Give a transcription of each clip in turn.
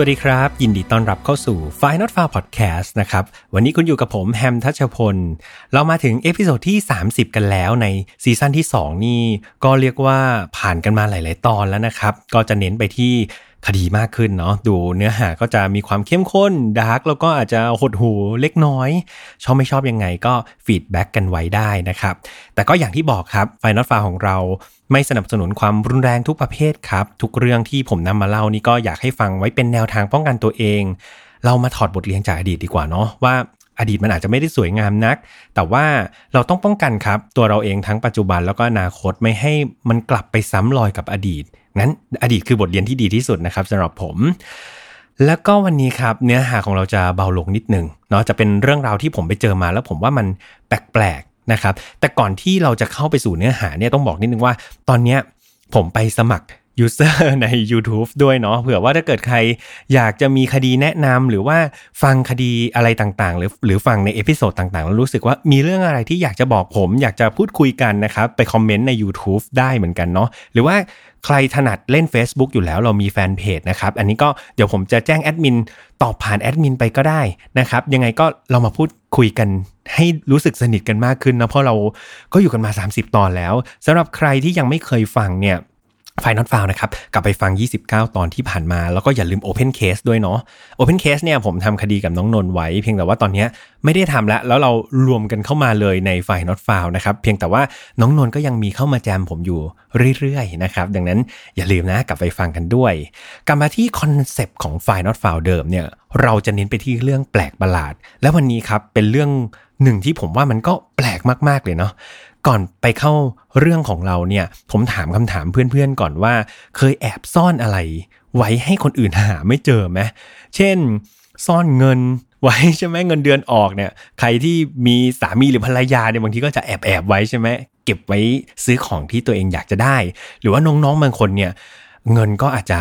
สวัสดีครับ ยินดีต้อนรับเข้าสู่ f i n a l f a r Podcast นะครับ วันนี้คุณอยู่กับผมแฮมทัชพล เรามาถึง episode ที่ 30 กันแล้วใน season ที่ 2 นี่ ก็เรียกว่าผ่านกันมาหลาย ๆ ตอนแล้วนะครับ ก็จะเน้นไปที่ คดีมากขึ้นเนาะดูเนื้อหาก็จะมีความเข้มข้น dark แล้วก็อาจจะหดหูเล็กน้อย ชอบไม่ชอบยังไงก็ feedback กันไว้ได้นะครับ แต่ก็อย่างที่บอกครับ Final File ของเราไม่สนับสนุนความรุนแรงทุกประเภทครับ ทุกเรื่องที่ผมนำมาเล่านี่ก็อยากให้ฟังไว้เป็นแนวทางป้องกันตัวเอง เรามาถอดบทเรียนจากอดีตดีกว่าเนาะว่าอดีตมันอาจจะไม่ได้สวยงามนัก แต่ว่าเราต้องป้องกันครับ ตัวเราเองทั้งปัจจุบันแล้วก็อนาคตไม่ให้มันกลับไปซ้ำรอยกับอดีต งั้นอดีตคือบทเรียนที่ดีที่สุดนะครับสำหรับผม แล้วก็วันนี้ครับเนื้อหาของเราจะเบาลงนิดนึงเนาะจะเป็นเรื่องราวที่ผมไปเจอมา แล้วผมว่ามันแปลกๆนะครับแต่ก่อนที่เราจะเข้าไปสู่เนื้อหาเนี่ยต้องบอกนิดนึงว่า ตอนเนี้ยผมไปสมัคร ยูเซอร์ใน YouTube ด้วยเนาะเผื่อว่าถ้าเกิดใครอยากจะมีคดีแนะนำหรือว่าฟังคดีอะไรต่างๆ หรือหรือฟังใน episode ต่างๆ แล้วรู้สึกว่ามีเรื่องอะไรที่อยากจะบอกผม อยากจะพูดคุยกันนะครับ ไปคอมเมนต์ใน YouTube ได้เหมือนกันเนาะหรือว่าใครถนัดเล่น Facebook อยู่แล้วเรามีแฟนเพจนะครับ อันนี้ก็เดี๋ยวผมจะแจ้งแอดมินตอบผ่านแอดมินไปก็ได้นะครับ ยังไงก็เรามาพูดคุยกันให้รู้สึกสนิทกันมากขึ้นนะเพราะเราก็อยู่กันมา 30 ตอนแล้วสำหรับใครที่ยังไม่เคยฟังเนี่ย File Not Found นะครับกลับไปฟัง 29 ตอนที่ผ่านมา แล้วก็อย่าลืม Open Case ด้วยเนาะ Open Case เนี่ยผมทำคดีกับน้องนนไว้ เพียงแต่ว่าตอนนี้ไม่ได้ทำแล้ว แล้วเรารวมกันเข้ามาเลยใน File Not Found นะครับ เพียงแต่ว่าน้องนนก็ยังมีเข้ามาแจมผมอยู่เรื่อยๆนะครับ ดังนั้นอย่าลืมนะกลับไปฟังกันด้วย กลับมาที่คอนเซปต์ของ File Not Found เดิมเนี่ยเราจะเน้นไปที่เรื่องแปลกประหลาด และวันนี้ครับเป็นเรื่องหนึ่งที่ผมว่ามันก็แปลกมากๆเลยเนาะ ก่อนไปเข้าเรื่องของเราเนี่ย ผมถามคำถามเพื่อนๆก่อนว่า เคยแอบซ่อนอะไร ไว้ให้คนอื่นหาไม่เจอไหมเช่น ซ่อนเงินไว้ใช่ไหมเงินเดือนออกเนี่ย ใครที่มีสามีหรือภรรยาเนี่ยบางทีก็จะแอบแอบไว้ใช่ไหมเก็บไว้ซื้อของที่ตัวเองอยากจะได้ หรือว่าน้องๆบางคนเนี่ยเงินก็อาจจะ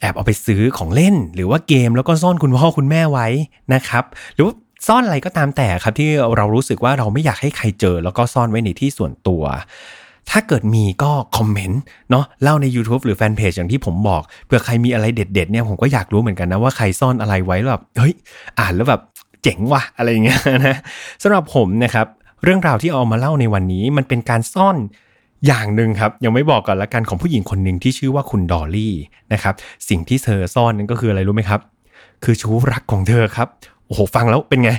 แอบเอาไปซื้อของเล่น หรือว่าเกมแล้วก็ซ่อนคุณพ่อคุณแม่ไว้นะครับ หรือว่า ซ่อนอะไรก็ตามแต่ครับที่เรารู้สึกว่าเราไม่อยากให้ใครเจอ แล้วก็ซ่อนไว้ในที่ส่วนตัว ถ้าเกิดมีก็คอมเมนต์เนาะเล่าใน YouTube หรือแฟนเพจอย่างที่ผมบอกเผื่อใครมีอะไรเด็ด ๆ เนี่ยผมก็อยากรู้เหมือนกันนะว่าใครซ่อนอะไรไว้แบบเฮ้ยอ่านแล้วแบบเจ๋งว่ะอะไรเงี้ยนะสำหรับผมนะครับเรื่องราวที่เอามาเล่าในวันนี้มันเป็นการซ่อนอย่างหนึ่งครับ ยังไม่บอกก่อนละกันของผู้หญิงคนหนึ่งที่ชื่อว่าคุณดอลลี่นะครับสิ่งที่เธอซ่อนนั่นก็คืออะไรรู้ไหมครับ คือชู้รักของเธอครับ โอ้โหฟังแล้วเป็นไง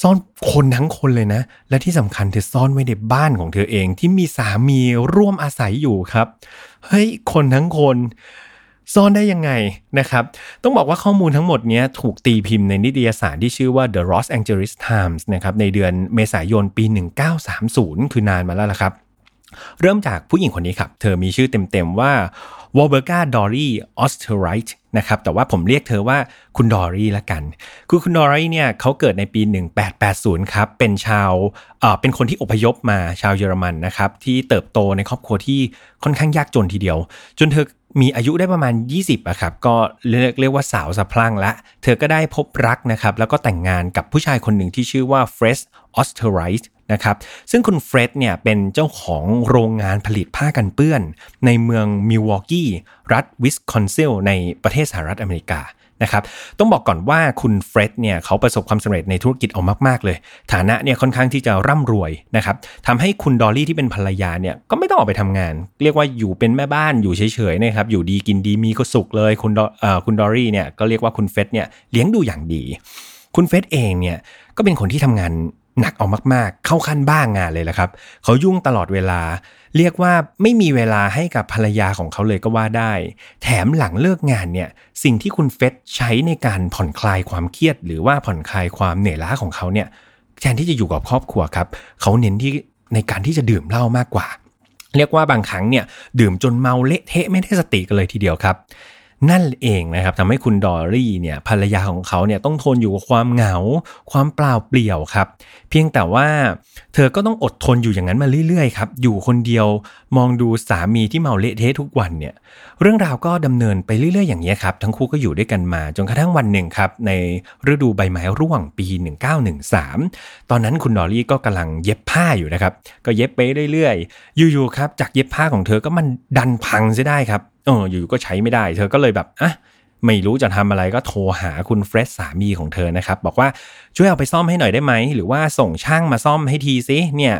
ซ่อนคนทั้งคนเลยนะ และที่สำคัญเธอซ่อนไว้ในบ้านของเธอเองที่มีสามีร่วมอาศัยอยู่ครับเฮ้ยคนทั้งคนซ่อนได้ยังไงนะครับ ต้องบอกว่าข้อมูลทั้งหมดนี้ถูกตีพิมพ์ในนิตยสารที่ชื่อว่า The Los Angeles Times นะครับในเดือนเมษายนปี 1930 คือนานมาแล้วละครับ เริ่มจากผู้หญิงคนนี้ครับ เธอมีชื่อเต็มๆว่าวอลเบอร์กาดอลลี่ออสเทอริท์ นะครับแต่ว่าผมเรียกเธอว่าคุณดอลลี่ละกัน คือคุณดอลลี่เนี่ยเขาเกิดในปี 1880 ครับ เป็นชาวเอ่อเป็นคนที่อพยพมาชาวเยอรมันนะครับ ที่เติบโตในครอบครัวที่ค่อนข้างยากจนทีเดียว จนเธอมีอายุได้ประมาณ 20อะครับก็เรียกเรียกว่าสาวสะพรั่งละ เธอก็ได้พบรักนะครับ แล้วก็แต่งงานกับผู้ชายคนหนึ่งที่ชื่อว่าเฟร็ดออสเทอริท์ นะครับซึ่งคุณเฟร็ดเนี่ยเป็นเจ้าของโรงงานผลิตผ้ากันเปื้อน ในเมืองมิลวอกกี้รัฐวิสคอนซินในประเทศสหรัฐอเมริกานะครับต้องบอกก่อนว่าคุณเฟร็ดเนี่ยเขาประสบความสำเร็จในธุรกิจเอามาก ๆ เลย ฐานะเนี่ยค่อนข้างที่จะร่ำรวยนะครับทำให้คุณดอลลี่ที่เป็นภรรยาเนี่ยก็ไม่ต้องออกไปทำงาน เรียกว่าอยู่เป็นแม่บ้านอยู่เฉยๆนะครับอยู่ดีกินดีมีความสุขเลย คุณคุณดอลลี่เนี่ยก็เรียกว่าคุณเฟร็ดเนี่ยเลี้ยงดูอย่างดี คุณเฟร็ดเองเนี่ยก็เป็นคนที่ทำงาน หนักเอามากๆ เข้าขั้นบ้างงานเลยแหละครับ เขายุ่งตลอดเวลา เรียกว่าไม่มีเวลาให้กับภรรยาของเขาเลยก็ว่าได้ แถมหลังเลิกงานเนี่ย สิ่งที่คุณเฟสใช้ในการผ่อนคลายความเครียด หรือว่าผ่อนคลายความเหนื่อยล้าของเขาเนี่ย แทนที่จะอยู่กับครอบครัวครับ เขาเน้นที่ในการที่จะดื่มเหล้ามากกว่า เรียกว่าบางครั้งเนี่ยดื่มจนเมาเละเทะไม่ได้สติกันเลยทีเดียวครับ นั่นเองนะครับทำให้คุณดอรี่เนี่ยภรรยาของเขาเนี่ยต้องทนอยู่กับความเหงา ความเปล่าเปลี่ยวครับ เพียงแต่ว่าเธอก็ต้องอดทนอยู่อย่างนั้นมาเรื่อยๆครับอยู่คนเดียวมองดูสามีที่เมาเละเทะทุกวันเนี่ยเรื่องราวก็ดำเนินไปเรื่อยๆอย่างนี้ครับทั้งคู่ก็อยู่ด้วยกันมาจนกระทั่งวันหนึ่งครับในฤดูใบไม้ร่วงปี 1913 ตอนนั้นคุณดอรี่ก็กำลังเย็บผ้าอยู่นะครับก็เย็บไปเรื่อยๆ อยู่ๆครับจากเย็บผ้าของเธอก็มันดันพังซะได้ครับ เอออยู่ก็ใช้ไม่ได้ เธอก็เลยแบบอะไม่รู้จะทำอะไรก็โทรหาคุณเฟรดสามีของเธอนะครับ บอกว่าช่วยเอาไปซ่อมให้หน่อยได้ไหม หรือว่าส่งช่างมาซ่อมให้ทีซิเนี่ย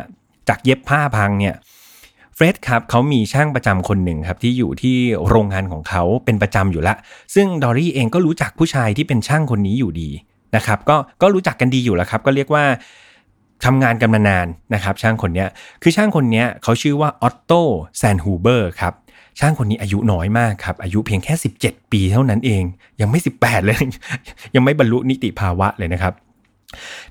จากเย็บผ้าพังเนี่ยเฟรดครับเขามีช่างประจำคนหนึ่งครับที่อยู่ที่โรงงานของเขาเป็นประจำอยู่ละ ซึ่งดอรี่เองก็รู้จักผู้ชายที่เป็นช่างคนนี้อยู่ดีนะครับ ก็ก็รู้จักกันดีอยู่แล้วครับ ก็เรียกว่าทำงานกันมานานนะครับ ช่างคนนี้คือช่างคนนี้เขาชื่อว่าออตโตแซนฮูเบอร์ครับ ช่างคนนี้อายุน้อยมากครับ อายุเพียงแค่ 17 ปีเท่านั้นเอง ยังไม่ 18 เลย ยังไม่บรรลุนิติภาวะเลยนะครับ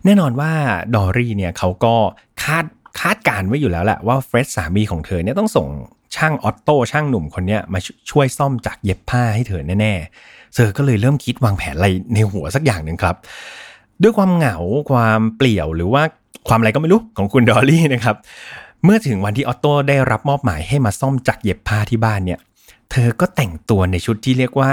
แน่นอนว่าดอรี่เนี่ยเขาก็คาดคาดการไว้อยู่แล้วแหละว่าเฟรดสามีของเธอเนี่ยต้องส่งช่างออตโต้ช่างหนุ่มคนนี้มาช่วยซ่อมจากเย็บผ้าให้เธอแน่ๆ เธอก็เลยเริ่มคิดวางแผนอะไรในหัวสักอย่างหนึ่งครับ ด้วยความเหงาความเปลี่ยวหรือว่าความอะไรก็ไม่รู้ของคุณดอรี่นะครับ เมื่อถึงวันที่ออตโต้ได้รับมอบหมายให้มาซ่อมจักรเย็บผ้าที่บ้านเนี่ย เธอก็แต่งตัวในชุดที่เรียกว่า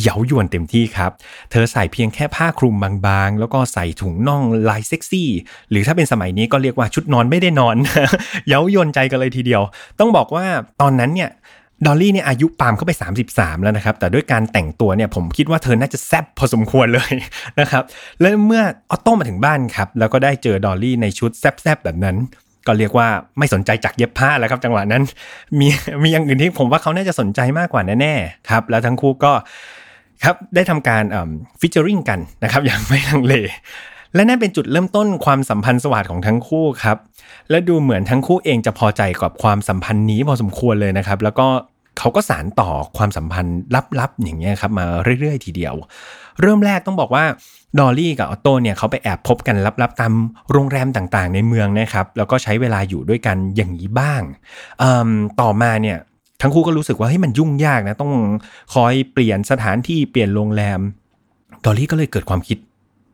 เย้ายวนเต็มที่ครับ เธอใส่เพียงแค่ผ้าคลุมบางๆ แล้วก็ใส่ถุงน่องลายเซ็กซี่ หรือถ้าเป็นสมัยนี้ก็เรียกว่าชุดนอนไม่ได้นอนเย้ายวนใจกันเลยทีเดียว ต้องบอกว่าตอนนั้นเนี่ยดอลลี่เนี่ยอายุปามเข้าไป 33 แล้วนะครับ แต่ด้วยการแต่งตัวเนี่ยผมคิดว่าเธอน่าจะแซบพอสมควรเลยนะครับ และเมื่อออโต้มาถึงบ้านครับ แล้วก็ได้เจอดอลลี่ในชุดแซบๆแบบนั้น ก็เรียกว่าไม่สนใจจักรเย็บผ้าแล้วครับ จังหวะนั้น มีมีอย่างอื่นที่ผมว่าเขาน่าจะสนใจมากกว่าแน่ๆครับ แล้วทั้งคู่ก็ครับได้ทำการ featuring กันนะครับอย่างไม่ลังเลและนั่นเป็นจุดเริ่มต้นความสัมพันธ์สวัสดิ์ของทั้งคู่ครับ และดูเหมือนทั้งคู่เองจะพอใจกับความสัมพันธ์นี้พอสมควรเลยนะครับ แล้วก็เขาก็สานต่อความสัมพันธ์ลับๆอย่างเงี้ยครับมาเรื่อยๆ ทีเดียว เริ่มแรกต้องบอกว่าดอลลี่กับออโต้เนี่ยเขาไปแอบพบกันลับๆตามโรงแรมต่างๆ ในเมืองนะครับ แล้วก็ใช้เวลาอยู่ด้วยกันอย่างนี้บ้างต่อมาเนี่ยทั้งคู่ก็รู้สึกว่าเฮ้ยมันยุ่งยากนะต้องคอยเปลี่ยนสถานที่เปลี่ยนโรงแรม ดอลลี่ก็เลยเกิดความคิด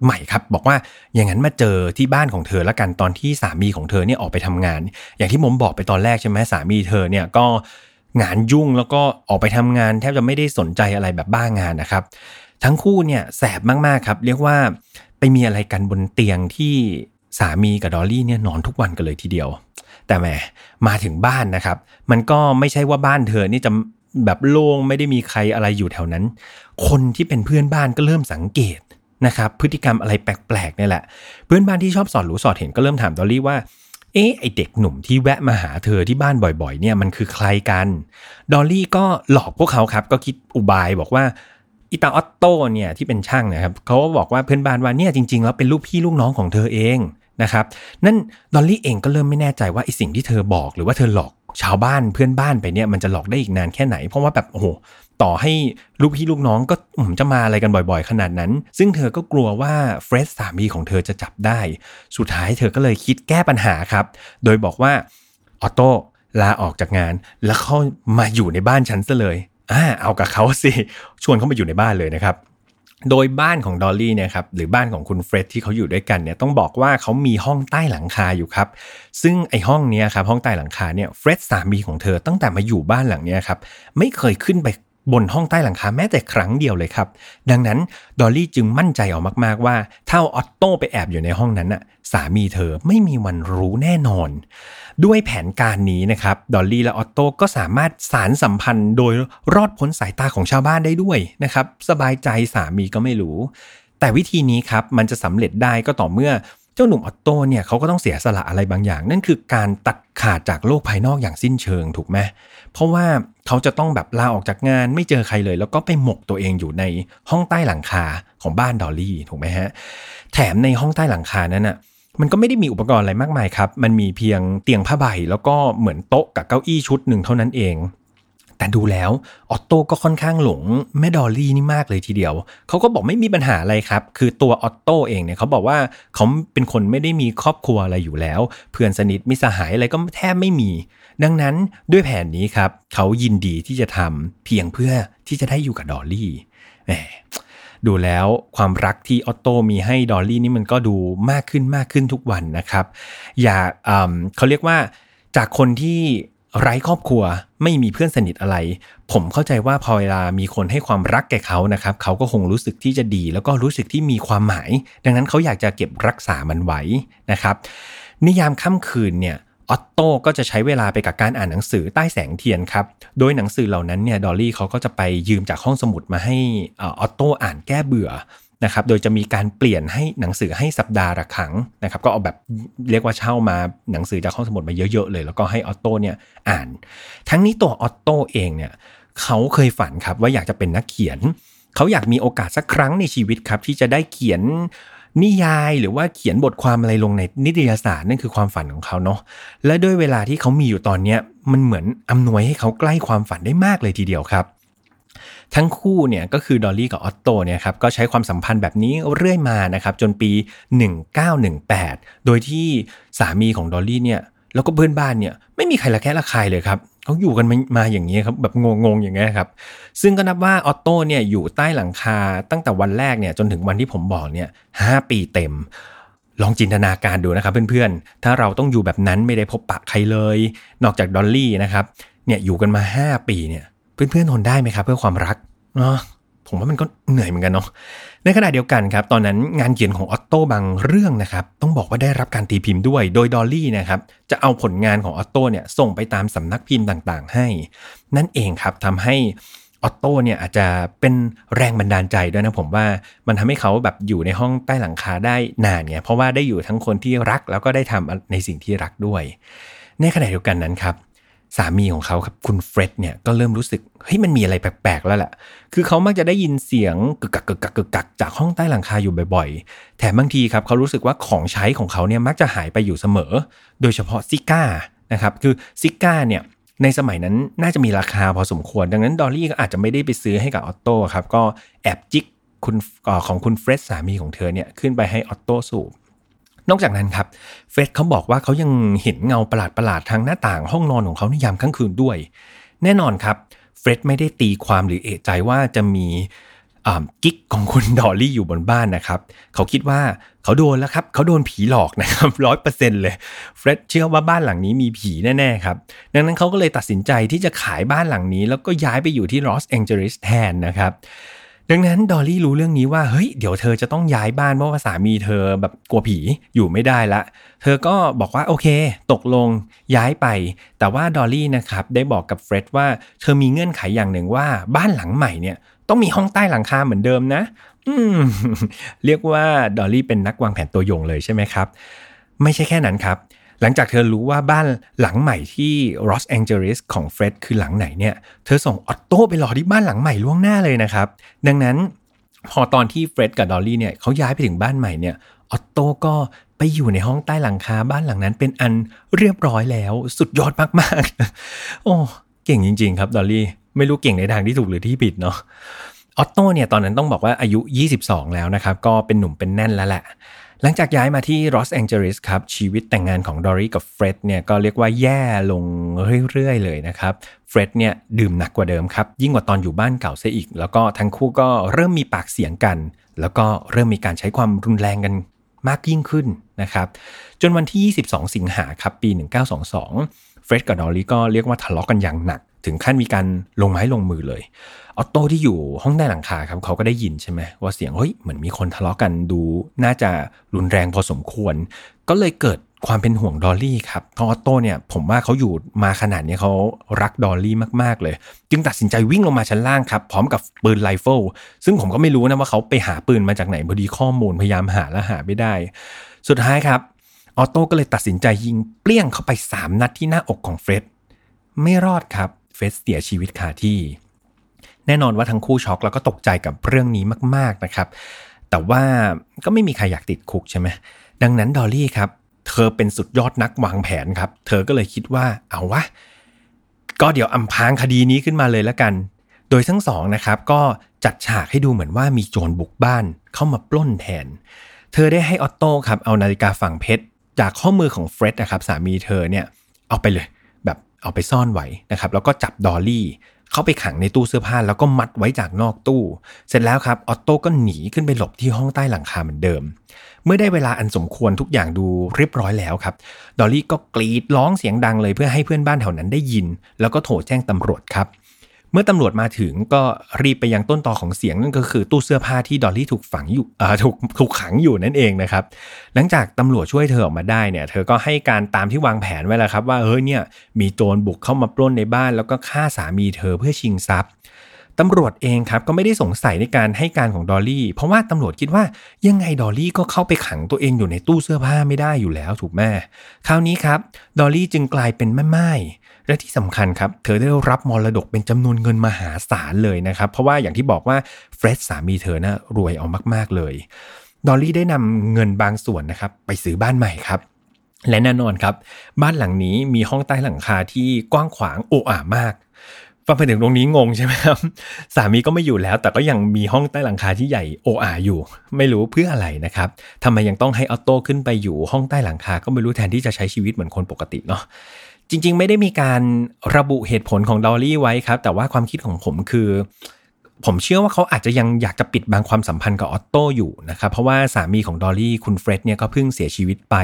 ใหม่ครับ บอกว่าอย่างนั้นมาเจอที่บ้านของเธอละกันตอนที่สามีของเธอเนี่ยออกไปทำงาน อย่างที่ผมบอกไปตอนแรกใช่ไหมสามีเธอเนี่ยก็งานยุ่งแล้วก็ออกไปทำงาน แทบจะไม่ได้สนใจอะไรแบบบ้างงานนะครับ ทั้งคู่เนี่ยแสบมากๆครับ เรียกว่าไปมีอะไรกันบนเตียงที่สามีกับดอลลี่เนี่ยนอนทุกวันกันเลยทีเดียว แต่แหมมาถึงบ้านนะครับ มันก็ไม่ใช่ว่าบ้านเธอนี่จะแบบโล่งไม่ได้มีใครอะไรอยู่แถวนั้น คนที่เป็นเพื่อนบ้านก็เริ่มสังเกตนะครับพฤติกรรมอะไรแปลกๆนี่แหละ เพื่อนบ้านที่ชอบสอดรู้สอดเห็นก็เริ่มถามดอลลี่ว่าเอ๊ะไอเด็กหนุ่มที่แวะมาหาเธอที่บ้านบ่อยๆ เนี่ยมันคือใครกัน ดอลลี่ก็หลอกพวกเขาครับ ก็คิดอุบายบอกว่า อิตาออตโตเนี่ยที่เป็นช่างนะครับเขาก็บอกว่าเพื่อนบ้านว่าเนี่ยจริง ๆ แล้วเป็นลูกพี่ลูกน้องของเธอเองนะครับนั่นดอลลี่เองก็เริ่มไม่แน่ใจว่าไอสิ่งที่เธอบอกหรือว่าเธอหลอกชาวบ้านเพื่อนบ้านไปเนี่ยมันจะหลอกได้อีกนานแค่ไหน เพราะว่าแบบโอ้โหต่อให้ลูกพี่ลูกน้องก็จะมาอะไรกันบ่อยๆ ขนาดนั้น ซึ่งเธอก็กลัวว่าเฟร็ดสามีของเธอจะจับได้ สุดท้ายเธอก็เลยคิดแก้ปัญหาครับ โดยบอกว่าออโต้ลาออกจากงาน แล้วเข้ามาอยู่ในบ้านฉันซะเลย อ่าเอากับเขาสิ ชวนเขามาอยู่ในบ้านเลยนะครับ โดยบ้านของดอลลี่เนี่ยครับหรือบ้านของคุณเฟร็ดที่เขาอยู่ด้วยกันเนี่ยต้องบอกว่าเขามีห้องใต้หลังคาอยู่ครับ ซึ่งไอห้องนี้ครับห้องใต้หลังคาเนี่ยเฟร็ดสามีของเธอตั้งแต่มาอยู่บ้านหลังนี้ครับไม่เคยขึ้นไป บนห้องใต้หลังคาแม้แต่ครั้งเดียวเลยครับ ดังนั้นดอลลี่จึงมั่นใจเอามากๆว่าถ้าออตโต้ไปแอบอยู่ในห้องนั้นน่ะสามีเธอไม่มีวันรู้แน่นอน ด้วยแผนการนี้นะครับดอลลี่และออตโต้ก็สามารถสานสัมพันธ์โดยรอดพ้นสายตาของชาวบ้านได้ด้วยนะครับสบายใจสามีก็ไม่รู้ แต่วิธีนี้ครับมันจะสำเร็จได้ก็ต่อเมื่อ เจ้าหนุ่มออตโต้เนี่ยเขาก็ต้องเสียสละอะไรบางอย่าง นั่นคือการตัดขาดจากโลกภายนอกอย่างสิ้นเชิงถูกไหมเพราะว่าเขาจะต้องแบบลาออกจากงานไม่เจอใครเลย แล้วก็ไปหมกตัวเองอยู่ในห้องใต้หลังคาของบ้านดอลลี่ถูกไหมฮะแถมในห้องใต้หลังคานั้นอะมันก็ไม่ได้มีอุปกรณ์อะไรมากมายครับ มันมีเพียงเตียงผ้าใบแล้วก็เหมือนโต๊ะกับเก้าอี้ชุดหนึ่งเท่านั้นเอง แต่ดูแล้วออตโต้ก็ค่อนข้างหลงแม่ดอลลี่นี่มากเลยทีเดียว เขาก็บอกไม่มีปัญหาอะไรครับ คือตัวออตโต้เองเนี่ยเขาบอกว่าเขาเป็นคนไม่ได้มีครอบครัวอะไรอยู่แล้ว เพื่อนสนิทมิตรสหายอะไรก็แทบไม่มี ดังนั้นด้วยแผนนี้ครับเขายินดีที่จะทำเพียงเพื่อที่จะได้อยู่กับดอลลี่แหมดูแล้วความรักที่ออตโต้มีให้ดอลลี่นี่มันก็ดูมากขึ้นมากขึ้นทุกวันนะครับ อย่าเขาเรียกว่าจากคนที่ ไร้ครอบครัวไม่มีเพื่อนสนิทอะไร ผมเข้าใจว่าพอเวลามีคนให้ความรักแก่เขานะครับ เขาก็คงรู้สึกที่จะดี แล้วก็รู้สึกที่มีความหมาย ดังนั้นเขาอยากจะเก็บรักษามันไว้นะครับ ในยามค่ำคืนเนี่ยออตโต้ก็จะใช้เวลาไปกับการอ่านหนังสือใต้แสงเทียนครับ โดยหนังสือเหล่านั้นเนี่ยดอลลี่เขาก็จะไปยืมจากห้องสมุดมาให้ออตโต้อ่านแก้เบื่อ นะครับโดยจะมีการเปลี่ยนให้หนังสือให้สัปดาห์ละครั้งนะครับก็เอาแบบเรียกว่าเช่ามาหนังสือจากห้องสมุดมาเยอะๆเลย แล้วก็ให้ออโต้เนี่ยอ่าน ทั้งนี้ตัวออโต้เองเนี่ยเขาเคยฝันครับว่าอยากจะเป็นนักเขียน เขาอยากมีโอกาสสักครั้งในชีวิตครับที่จะได้เขียนนิยายหรือว่าเขียนบทความอะไรลงในนิตยสารนั่นคือความฝันของเขาเนาะและด้วยเวลาที่เขามีอยู่ตอนนี้มันเหมือนอำนวยให้เขาใกล้ความฝันได้มากเลยทีเดียวครับ ทั้งคู่เนี่ยก็คือดอลลี่กับออตโตเนี่ยครับก็ใช้ความสัมพันธ์แบบนี้เรื่อยมานะครับจนปี 1918 โดยที่สามีของดอลลี่เนี่ยแล้วก็เพื่อนบ้านเนี่ยไม่มีใครระแคะระคายเลยครับเขาอยู่กันมาอย่างนี้ครับแบบงงๆอย่างเงี้ยครับซึ่งก็นับว่าออตโต้เนี่ยอยู่ใต้หลังคาตั้งแต่วันแรกเนี่ยจนถึงวันที่ผมบอกเนี่ยห้าปีเต็ม ลองจินตนาการดูนะครับเพื่อนๆ ถ้าเราต้องอยู่แบบนั้นไม่ได้พบปะใครเลย นอกจากดอลลี่นะครับเนี่ยอยู่กันมา 5 ปีเนี่ย เพื่อนๆทนได้ไหมครับ เพื่อความรักเนาะผมว่ามันก็เหนื่อยเหมือนกันเนาะในขณะเดียวกันครับ ตอนนั้นงานเขียนของออตโต้บางเรื่องนะครับ ต้องบอกว่าได้รับการตีพิมพ์ด้วย โดยดอลลี่นะครับจะเอาผลงานของออตโต้เนี่ยส่งไปตามสำนักพิมพ์ต่างๆ ให้ นั่นเองครับทำให้ออตโต้เนี่ยอาจจะเป็นแรงบันดาลใจด้วยนะผมว่ามันทำให้เขาแบบอยู่ในห้องใต้หลังคาได้นานไงเพราะว่าได้อยู่ทั้งคนที่รักแล้วก็ได้ทำในสิ่งที่รักด้วย ในขณะเดียวกันนั้นครับ สามีของเขาครับคุณเฟร็ดเนี่ยก็เริ่มรู้สึกเฮ้ยมันมีอะไรแปลกๆแล้วแหละ คือเขามักจะได้ยินเสียงกึกกักกึกกักกึกกักจากห้องใต้หลังคาอยู่บ่อยๆ แถมบางทีครับเขารู้สึกว่าของใช้ของเขาเนี่ยมักจะหายไปอยู่เสมอ โดยเฉพาะซิการ์นะครับคือซิการ์เนี่ยในสมัยนั้นน่าจะมีราคาพอสมควร ดังนั้นดอลลี่ก็อาจจะไม่ได้ไปซื้อให้กับออตโต้ครับก็แอบจิ๊กคุณของคุณเฟร็ดสามีของเธอเนี่ยขึ้นไปให้ออตโต้สูบ นอกจากนั้นครับเฟร็ดเขาบอกว่าเขายังเห็นเงาประหลาดๆทางหน้าต่างห้องนอนของเขาในยามค่ำคืนด้วย แน่นอนครับเฟร็ดไม่ได้ตีความหรือเอะใจว่าจะมีกิ๊กของคุณดอลลี่อยู่บนบ้านนะครับ เขาคิดว่าเขาโดนแล้วครับ เขาโดนผีหลอกนะครับร้อยเปอร์เซ็นต์เลยเฟร็ดเชื่อว่าบ้านหลังนี้มีผีแน่ๆครับ ดังนั้นเขาก็เลยตัดสินใจที่จะขายบ้านหลังนี้ แล้วก็ย้ายไปอยู่ที่ลอสแองเจลิสแทนนะครับ ดังนั้นดอลลี่รู้เรื่องนี้ว่าเฮ้ยเดี๋ยวเธอจะต้องย้ายบ้านเพราะว่าสามีเธอแบบกลัวผีอยู่ไม่ได้ละ เธอก็บอกว่าโอเค ตกลงย้ายไป แต่ว่าดอลลี่นะครับได้บอกกับเฟร็ดว่าเธอมีเงื่อนไขอย่างหนึ่งว่าบ้านหลังใหม่เนี่ยต้องมีห้องใต้หลังคาเหมือนเดิมนะ อืมเรียกว่าดอลลี่เป็นนักวางแผนตัวยงเลยใช่ไหมครับ ไม่ใช่แค่นั้นครับ หลังจากเธอรู้ว่าบ้านหลังใหม่ที่ลอสแองเจลิสของเฟร็ดคือหลังไหนเนี่ย เธอส่งออตโต้ไปรอที่บ้านหลังใหม่ล่วงหน้าเลยนะครับ ดังนั้นพอตอนที่เฟร็ดกับดอลลี่เนี่ยเขาย้ายไปถึงบ้านใหม่เนี่ยออตโต้ก็ไปอยู่ในห้องใต้หลังคาบ้านหลังนั้นเป็นอันเรียบร้อยแล้วสุดยอดมากๆ โอ้เก่งจริง ๆ ครับดอลลี่ไม่รู้เก่งในทางที่ถูกหรือที่ผิดเนาะออตโต้เนี่ยตอนนั้นต้องบอกว่าอายุ 22 แล้วนะครับ ก็เป็นหนุ่มเป็นแน่นแล้วแหละ หลังจากย้ายมาที่ลอสแองเจลิสครับ ชีวิตแต่งงานของดอลลี่กับเฟร็ดเนี่ยก็เรียกว่าแย่ลงเรื่อยๆเลยนะครับเฟร็ดเนี่ยดื่มหนักกว่าเดิมครับ ยิ่งกว่าตอนอยู่บ้านเก่าซะอีก แล้วก็ทั้งคู่ก็เริ่มมีปากเสียงกัน แล้วก็เริ่มมีการใช้ความรุนแรงกันมากยิ่งขึ้นนะครับ จนวันที่ 22 สิงหาครับปี 1922เฟร็ดกับดอลลี่ก็เรียกว่าทะเลาะกันอย่างหนัก ถึงขั้นมีการลงไม้ลงมือเลย ออตโต้ที่อยู่ห้องใต้หลังคาครับเขาก็ได้ยินใช่ไหมว่าเสียงเฮ้ยเหมือนมีคนทะเลาะกันดู น่าจะรุนแรงพอสมควร ก็เลยเกิดความเป็นห่วงดอลลี่ครับเพราะออตโต้เนี่ยผมว่าเขาอยู่มาขนาดนี้เขารักดอลลี่มากๆเลย จึงตัดสินใจวิ่งลงมาชั้นล่างครับ พร้อมกับปืนไรเฟิลซึ่งผมก็ไม่รู้นะว่าเขาไปหาปืนมาจากไหนพอดีข้อมูลพยายามหาแล้วหาไม่ได้ สุดท้ายครับออตโต้ก็เลยตัดสินใจยิงเปรี้ยงเข้าไป 3 นัดที่หน้าอกของเฟร็ดไม่รอดครับ เฟร็ดเสียชีวิตคาที่ แน่นอนว่าทั้งคู่ช็อกแล้วก็ตกใจกับเรื่องนี้มาก ๆนะครับ แต่ว่าก็ไม่มีใครอยากติดคุกใช่ไหมดังนั้นดอลลี่ครับ เธอเป็นสุดยอดนักวางแผนครับ เธอก็เลยคิดว่าเอาวะก็เดี๋ยวอำพรางคดีนี้ขึ้นมาเลยละกัน โดยทั้งสองนะครับก็จัดฉากให้ดูเหมือนว่ามีโจรบุกบ้านเข้ามาปล้นแทน เธอได้ให้ออตโต้ครับเอานาฬิกาฝังเพชร จากข้อมือของเฟร็ดนะครับสามีเธอเนี่ยเอาไปเลย เอาไปซ่อนไว้นะครับแล้วก็จับดอลลี่เข้าไปขังในตู้เสื้อผ้าแล้วก็มัดไว้จากนอกตู้ เสร็จแล้วครับออตโต้ก็หนีขึ้นไปหลบที่ห้องใต้หลังคาเหมือนเดิม เมื่อได้เวลาอันสมควรทุกอย่างดูเรียบร้อยแล้วครับ ดอลลี่ก็กรีดร้องเสียงดังเลยเพื่อให้เพื่อนบ้านแถวนั้นได้ยิน แล้วก็โทรแจ้งตำรวจครับ เมื่อตำรวจมาถึงก็รีบไปยังต้นตอของเสียงนั่นก็คือตู้เสื้อผ้าที่ดอลลี่ถูกฝังอยู่ถูกถูกขังอยู่นั่นเองนะครับ หลังจากตำรวจช่วยเธอออกมาได้เนี่ย เธอก็ให้การตามที่วางแผนไว้แล้วครับ ว่าเฮ้ยเนี่ยมีโจรบุกเข้ามาปล้นในบ้าน แล้วก็ฆ่าสามีเธอเพื่อชิงทรัพย์ตำรวจเองครับก็ไม่ได้สงสัยในการให้การของดอลลี่ เพราะว่าตำรวจคิดว่ายังไงดอลลี่ก็เข้าไปขังตัวเองอยู่ในตู้เสื้อผ้าไม่ได้อยู่แล้วถูกไหมคราวนี้ครับดอลลี่จึงกลายเป็นแม่ม่าย และที่สำคัญครับ เธอได้รับมรดกเป็นจำนวนเงินมหาศาลเลยนะครับ เพราะว่าอย่างที่บอกว่าเฟร็ดสามีเธอนะ่ารวยเอามาก ๆ เลย ดอลลี่ได้นำเงินบางส่วนนะครับไปซื้อบ้านใหม่ครับและแน่นอนครับ บ้านหลังนี้มีห้องใต้หลังคาที่กว้างขวางโอ่อ่ามากฟังไปถึงตรงนี้งงใช่ไหมครับสามีก็ไม่อยู่แล้ว แต่ก็ยังมีห้องใต้หลังคาที่ใหญ่โอ่อ่าอยู่ ไม่รู้เพื่ออะไรนะครับทำไมยังต้องให้ออตโต้ขึ้นไปอยู่ห้องใต้หลังคาก็ไม่รู้แทนที่จะใช้ชีวิตเหมือนคนปกติเนาะ จริง ๆ ไม่ได้มีการระบุเหตุผลของดอลลี่ไว้ครับ แต่ว่าความคิดของผมคือ ผมเชื่อว่าเขาอาจจะยังอยากจะปิดบางความสัมพันธ์กับออตโต้อยู่นะครับ เพราะว่าสามีของดอลลี่คุณเฟร็ดเนี่ยก็เพิ่งเสียชีวิตไป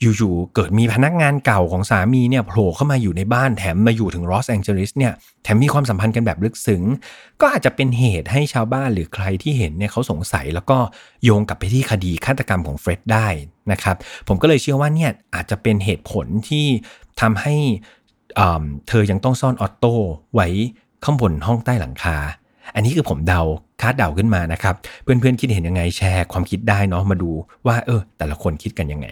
อยู่ๆเกิดมีพนักงานเก่าของสามีเนี่ยโผล่เข้ามาอยู่ในบ้านแถมมาอยู่ถึงลอสแองเจลิสเนี่ยแถมมีความสัมพันธ์กันแบบลึกซึ้งก็อาจจะเป็นเหตุให้ชาวบ้านหรือใครที่เห็นเนี่ยเขาสงสัยแล้วก็โยงกลับไปที่คดีฆาตกรรมของเฟร็ดได้นะครับผมก็เลยเชื่อว่าเนี่ยอาจจะเป็นเหตุผลที่ ทำให้เธอยังต้องซ่อนออตโต้ไว้ข้างบนห้องใต้หลังคา อันนี้คือผมเดาคาดเดาขึ้นมานะครับ เพื่อนๆคิดเห็นยังไงแชร์ความคิดได้เนาะมาดูว่าเออ แต่ละคนคิดกันยังไง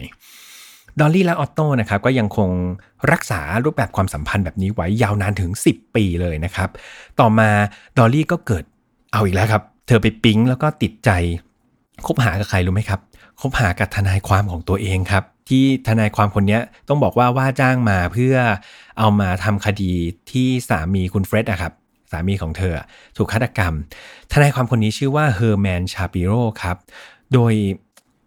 ดอลลี่และออตโต้นะครับก็ยังคงรักษารูปแบบความสัมพันธ์แบบนี้ไว้ยาวนานถึง 10 ปีเลยนะครับ ต่อมาดอลลี่ก็เกิดเอาอีกแล้วครับ เธอไปปิ๊งแล้วก็ติดใจ คบหากับใครรู้ไหมครับ คบหากับทนายความของตัวเองครับ ที่ทนายความคนนี้ต้องบอกว่าว่าจ้างมาเพื่อเอามาทำคดีที่สามีคุณเฟร็ดอะครับสามีของเธอถูกฆาตกรรม ทนายความคนนี้ชื่อว่าเฮอร์แมนชาปิโรครับ โดย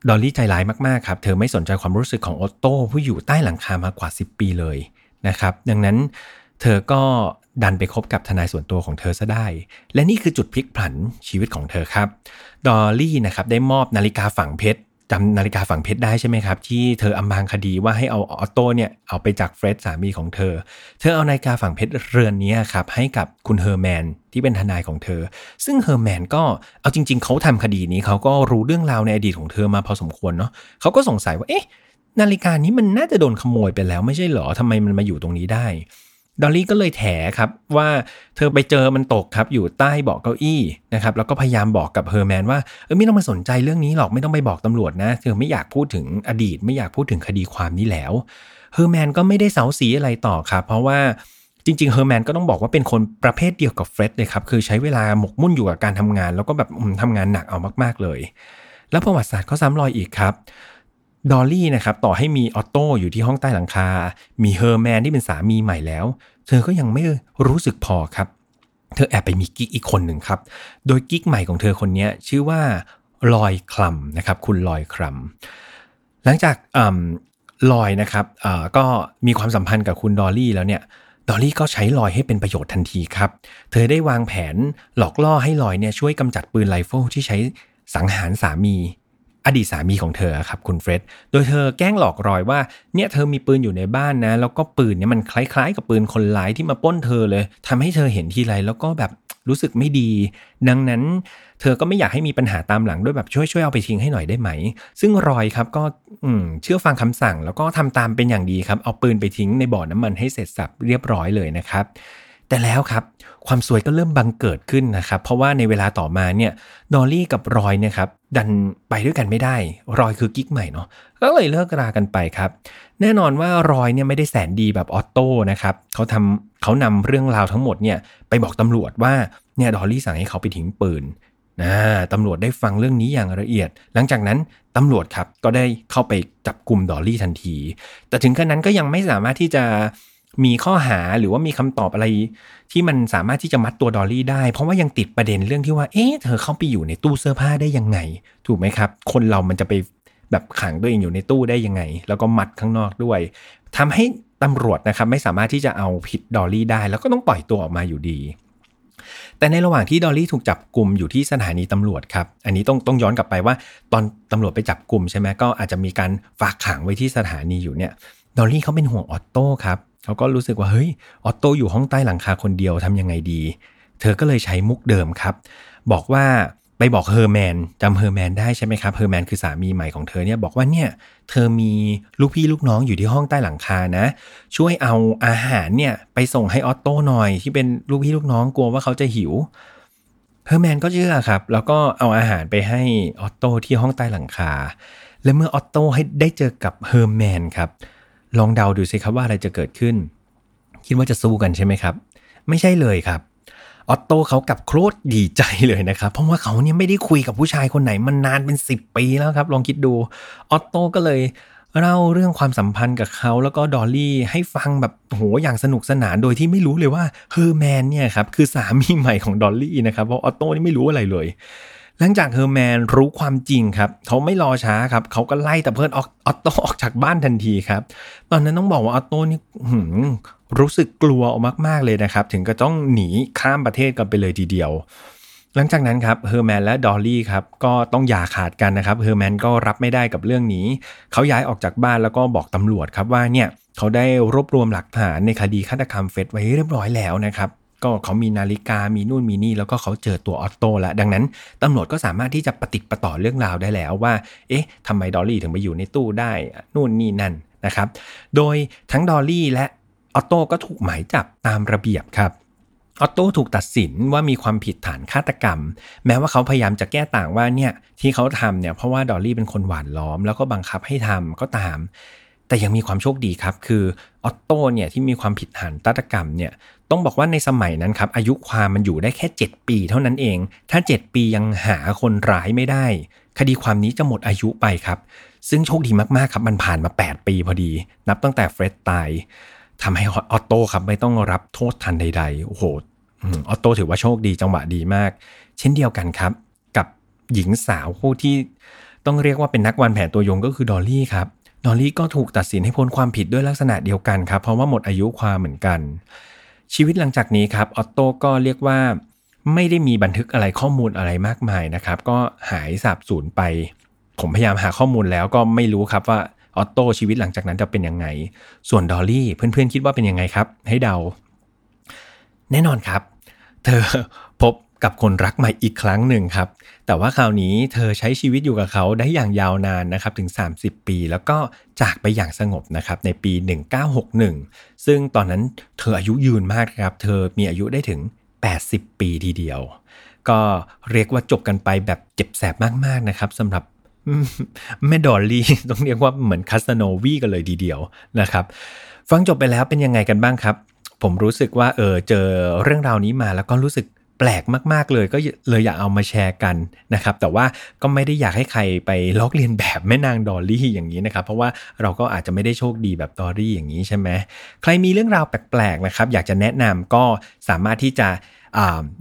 ดอลลี่ใจร้ายมาก ๆ ครับ เธอไม่สนใจความรู้สึกของออตโต้ผู้อยู่ใต้หลังคามากว่า 10 ปีเลยนะครับ ดังนั้นเธอก็ดันไปคบกับทนายส่วนตัวของเธอซะได้ และนี่คือจุดพลิกผันชีวิตของเธอครับ ดอลลี่นะครับได้มอบนาฬิกาฝังเพชร จำนาฬิกาฝังเพชรได้ใช่ไหมครับ ที่เธออำพรางคดีว่าให้เอาออตโต้เนี่ยเอาไปจากเฟร็ดสามีของเธอ เธอเอานาฬิกาฝังเพชรเรือนนี้ครับให้กับคุณเฮอร์แมนที่เป็นทนายของเธอ ซึ่งเฮอร์แมนก็เอาจริง ๆ เขาทำคดีนี้เขาก็รู้เรื่องราวในอดีตของเธอมาพอสมควรเนาะเขาก็สงสัยว่าเอ๊ะนาฬิกานี้มันน่าจะโดนขโมยไปแล้วไม่ใช่เหรอทำไมมันมาอยู่ตรงนี้ได้ ดอลลี่ก็เลยแถครับว่าเธอไปเจอมันตกครับอยู่ใต้เบาะเก้าอี้นะครับแล้วก็พยายามบอกกับเฮอร์แมนว่าเออไม่ต้องมาสนใจเรื่องนี้หรอกไม่ต้องไปบอกตำรวจนะ เธอไม่อยากพูดถึงอดีต ไม่อยากพูดถึงคดีความนี้แล้วเฮอร์แมนก็ไม่ได้เซ้าซี้อะไรต่อครับเพราะว่าจริงๆเฮอร์แมนก็ต้องบอกว่าเป็นคนประเภทเดียวกับเฟร็ดเลยครับคือใช้เวลาหมกมุ่นอยู่กับการทำงาน แล้วก็แบบทำงานหนักเอามากๆเลย แล้วประวัติศาสตร์ก็ซ้ำรอยอีกครับ ดอลลี่นะครับต่อให้มีออตโต้อยู่ที่ห้องใต้หลังคา มีเฮอร์แมนที่เป็นสามีใหม่แล้ว เธอก็ยังไม่รู้สึกพอครับ เธอแอบไปมีกิ๊กอีกคนหนึ่งครับ โดยกิ๊กใหม่ของเธอคนนี้ชื่อว่ารอยคลัมนะครับ คุณรอยคลัมหลังจากรอยนะครับก็มีความสัมพันธ์กับคุณดอลลี่แล้วเนี่ยดอลลี่ก็ใช้รอยให้เป็นประโยชน์ทันทีครับ เธอได้วางแผนหลอกล่อให้รอยเนี่ยช่วยกำจัดปืนไรเฟิลที่ใช้สังหารสามี อดีตสามีของเธอครับคุณเฟร็ดโดยเธอแกล้งหลอกรอยว่าเนี่ยเธอมีปืนอยู่ในบ้านนะ แล้วก็ปืนเนี่ยมันคล้ายๆ กับปืนคนร้ายที่มาป้นเธอเลยทำให้เธอเห็นทีไรแล้วก็แบบรู้สึกไม่ดี ดังนั้นเธอก็ไม่อยากให้มีปัญหาตามหลังด้วยแบบช่วยช่วยเอาไปทิ้งให้หน่อยได้ไหม ซึ่งรอยครับก็เชื่อฟังคำสั่งแล้วก็ทำตามเป็นอย่างดีครับ เอาปืนไปทิ้งในบ่อน้ำมันให้เสร็จสับเรียบร้อยเลยนะครับ แต่แล้วครับความซวยก็เริ่มบังเกิดขึ้นนะครับ เพราะว่าในเวลาต่อมาเนี่ยดอลลี่กับรอยเนี่ยครับดันไปด้วยกันไม่ได้ รอยคือกิ๊กใหม่เนาะก็เลยเลิกรากันไปครับ แน่นอนว่ารอยเนี่ยไม่ได้แสนดีแบบออตโต้นะครับเขาทำเขานำเรื่องราวทั้งหมดเนี่ยไปบอกตำรวจว่าเนี่ยดอลลี่สั่งให้เขาไปทิ้งปืนนะตำรวจได้ฟังเรื่องนี้อย่างละเอียด หลังจากนั้นตำรวจครับก็ได้เข้าไปจับกลุ่มดอลลี่ทันที แต่ถึงขนาดนั้นก็ยังไม่สามารถที่จะ มีข้อหาหรือว่ามีคำตอบอะไร ที่มันสามารถที่จะมัดตัวดอลลี่ได้ เพราะว่ายังติดประเด็นเรื่องที่ว่าเอ๊ะเธอเข้าไปอยู่ในตู้เสื้อผ้าได้ยังไง ถูกไหมครับ คนเรามันจะไปแบบขังตัวเองอยู่ในตู้ได้ยังไง แล้วก็มัดข้างนอกด้วยทำให้ตำรวจนะครับไม่สามารถที่จะเอาผิดดอลลี่ได้ แล้วก็ต้องปล่อยตัวออกมาอยู่ดี แต่ในระหว่างที่ดอลลี่ถูกจับกลุ่มอยู่ที่สถานีตำรวจครับ อันนี้ต้องต้องย้อนกลับไปว่า ตอนตำรวจไปจับกลุ่มใช่ไหมก็อาจจะมีการฝากขังไว้ที่สถานีอยู่เนี่ยดอลลี่เขาเป็นห่วงออตโต้ครับ เขาก็รู้สึกว่าเฮ้ยออตโต้อยู่ห้องใต้หลังคาคนเดียวทำยังไงดี เธอก็เลยใช้มุกเดิมครับ บอกว่าไปบอกเฮอร์แมนจำเฮอร์แมนได้ใช่ไหมครับเฮอร์แมนคือสามีใหม่ของเธอเนี่ยบอกว่าเนี่ยเธอมีลูกพี่ลูกน้องอยู่ที่ห้องใต้หลังคานะ ช่วยเอาอาหารเนี่ยไปส่งให้ออตโต้หน่อย ที่เป็นลูกพี่ลูกน้องกลัวว่าเขาจะหิวเฮอร์แมนก็เชื่อครับ แล้วก็เอาอาหารไปให้ออตโต้ที่ห้องใต้หลังคา และเมื่อออตโต้ให้ได้เจอกับเฮอร์แมนครับ ลองเดาดูสิครับว่าอะไรจะเกิดขึ้น คิดว่าจะสู้กันใช่ไหมครับ ไม่ใช่เลยครับออตโต้เขากลับโคตรดีใจเลยนะครับ เพราะว่าเขาเนี่ยไม่ได้คุยกับผู้ชายคนไหนมันนานเป็น 10 ปีแล้วครับ ลองคิดดูออตโต้ก็เลยเล่าเรื่องความสัมพันธ์กับเขาแล้วก็ดอลลี่ให้ฟังแบบโหอย่างสนุกสนานโดยที่ไม่รู้เลยว่าเฮอร์แมนเนี่ยครับคือสามีใหม่ของดอลลี่นะครับเพราะออตโต้นี่ไม่รู้อะไรเลย หลังจากเฮอร์แมนรู้ความจริงครับ เขาไม่รอช้าครับเขาก็ไล่แต่เพื่อนออตโตออกจากบ้านทันทีครับ ตอนนั้นต้องบอกว่าออตโต้นี่รู้สึกกลัวมากๆเลยนะครับ ถึงก็ต้องหนีข้ามประเทศกันไปเลยทีเดียว หลังจากนั้นครับเฮอร์แมนและดอลลี่ครับก็ต้องหย่าขาดกันนะครับเฮอร์แมนก็รับไม่ได้กับเรื่องนี้ เขาย้ายออกจากบ้านแล้วก็บอกตำรวจครับว่าเนี่ยเขาได้รวบรวมหลักฐานในคดีฆาตกรรมเฟร็ดไว้เรียบร้อยแล้วนะครับ ก็เขามีนาฬิกามีนู่นมีนี่แล้วก็เขาเจอตัวออตโต้แล้วดังนั้นตำรวจก็สามารถที่จะปะติดปะต่อเรื่องราวได้แล้วว่า เอ๊ะทำไมดอลลี่ถึงไปอยู่ในตู้ได้นู่นนี่นั่นนะครับ โดยทั้งดอลลี่และออตโต้ก็ถูกหมายจับตามระเบียบครับออตโต้ถูกตัดสินว่ามีความผิดฐานฆาตกรรม แม้ว่าเขาพยายามจะแก้ต่างว่าเนี่ยที่เขาทำเนี่ยเพราะว่าดอลลี่เป็นคนหวานล้อม แล้วก็บังคับให้ทำก็ตาม แต่ยังมีความโชคดีครับ คือออตโต้เนี่ยที่มีความผิดฐานฆาตกรรมเนี่ย ต้องบอกว่าในสมัยนั้นครับ อายุความมันอยู่ได้แค่ 7 ปีเท่านั้นเอง ถ้า 7 ปียังหาคนร้ายไม่ได้ คดีความนี้จะหมดอายุไปครับ ซึ่งโชคดีมากๆครับมันผ่านมา 8 ปีพอดี นับตั้งแต่เฟร็ดตายทำให้ออตโต้ครับไม่ต้องรับโทษทัณฑ์ใดๆโอ้โหออตโต้ถือว่าโชคดีจังหวะดีมาก เช่นเดียวกันครับ กับหญิงสาวผู้ที่ต้องเรียกว่าเป็นนักวางแผนตัวยงก็คือดอลลี่ครับดอลลี่ก็ถูกตัดสินให้พ้นความผิดด้วยลักษณะเดียวกันครับ เพราะว่าหมดอายุความเหมือนกัน ชีวิตหลังจากนี้ครับออตโต้ก็เรียกว่าไม่ได้มีบันทึกอะไรข้อมูลอะไรมากมายนะครับ ก็หายสาบสูญไป ผมพยายามหาข้อมูลแล้วก็ไม่รู้ครับว่าออตโต้ชีวิตหลังจากนั้นจะเป็นยังไง ส่วนดอลลี่เพื่อนๆคิดว่าเป็นยังไงครับ ให้เดา แน่นอนครับ เธอ กับคนรักใหม่อีกครั้งหนึ่งครับ แต่ว่าคราวนี้เธอใช้ชีวิตอยู่กับเขาได้อย่างยาวนานนะครับถึง 30 ปี แล้วก็จากไปอย่างสงบนะครับในปี 1961 ซึ่งตอนนั้นเธออายุยืนมากครับ เธอมีอายุได้ถึง 80 ปีทีเดียว ก็เรียกว่าจบกันไปแบบเจ็บแสบมากๆนะครับสำหรับแม่ดอลลี่ต้องเรียกว่าเหมือนคาสโนวีกันเลยทีเดียวนะครับ ฟังจบไปแล้วเป็นยังไงกันบ้างครับ ผมรู้สึกว่าเออเจอเรื่องราวนี้มาแล้วก็รู้สึก แปลกมากๆเลยก็เลยอยากเอามาแชร์กันนะครับ แต่ว่าก็ไม่ได้อยากให้ใครไปลอกเลียนแบบแม่นางดอลลี่อย่างนี้นะครับ เพราะว่าเราก็อาจจะไม่ได้โชคดีแบบดอลลี่อย่างนี้ใช่ไหมใครมีเรื่องราวแปลกๆนะครับ อยากจะแนะนำก็สามารถที่จะ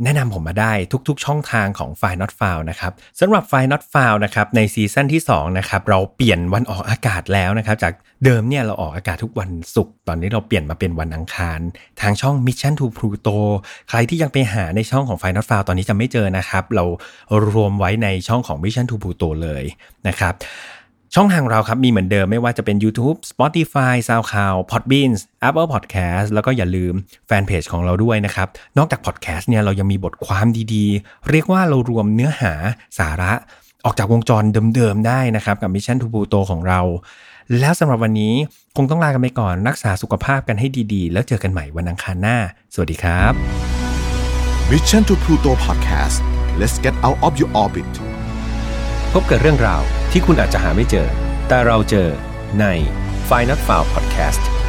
แนะนำผมมาได้ทุกๆ ช่องทางของ f i Not f o u n นะครับสำหรับ f i Not f o u n นะครับในซีซั่นที่2นะครับเราเปลี่ยนวันออกอากาศแล้วนะครับจากเดิมเนี่ยเราออกอากาศทุกวันศุกร์ตอนนี้เราเปลี่ยนมาเป็นวันอังคาร ทางช่อง Mission to Pluto ใครที่ยังไปหาในช่องของ f i Not f o u n ตอนนี้จะไม่เจอนะครับ เรารวมไว้ในช่องของ Mission to Pluto เลยนะครับ ช่องทางเราครับมีเหมือนเดิมไม่ว่าจะเป็น YouTube Spotify SoundCloud Podbean Apple Podcast แล้วก็อย่าลืมแฟนเพจของเราด้วยนะครับ นอกจาก Podcast เนี่ยเรายังมีบทความดีๆ เรียกว่าเรารวมเนื้อหาสาระออกจากวงจรเดิมๆได้นะครับ กับ Mission to Pluto ของเรา แล้วสำหรับวันนี้คงต้องลากันไปก่อนรักษาสุขภาพกันให้ดีๆ แล้วเจอกันใหม่วันอังคารหน้า สวัสดีครับ Mission to Pluto Podcast let's get out of your orbit พบกับเรื่องราว ที่คุณอาจจะหาไม่เจอ แต่เราเจอใน f i n a l f i l e Podcast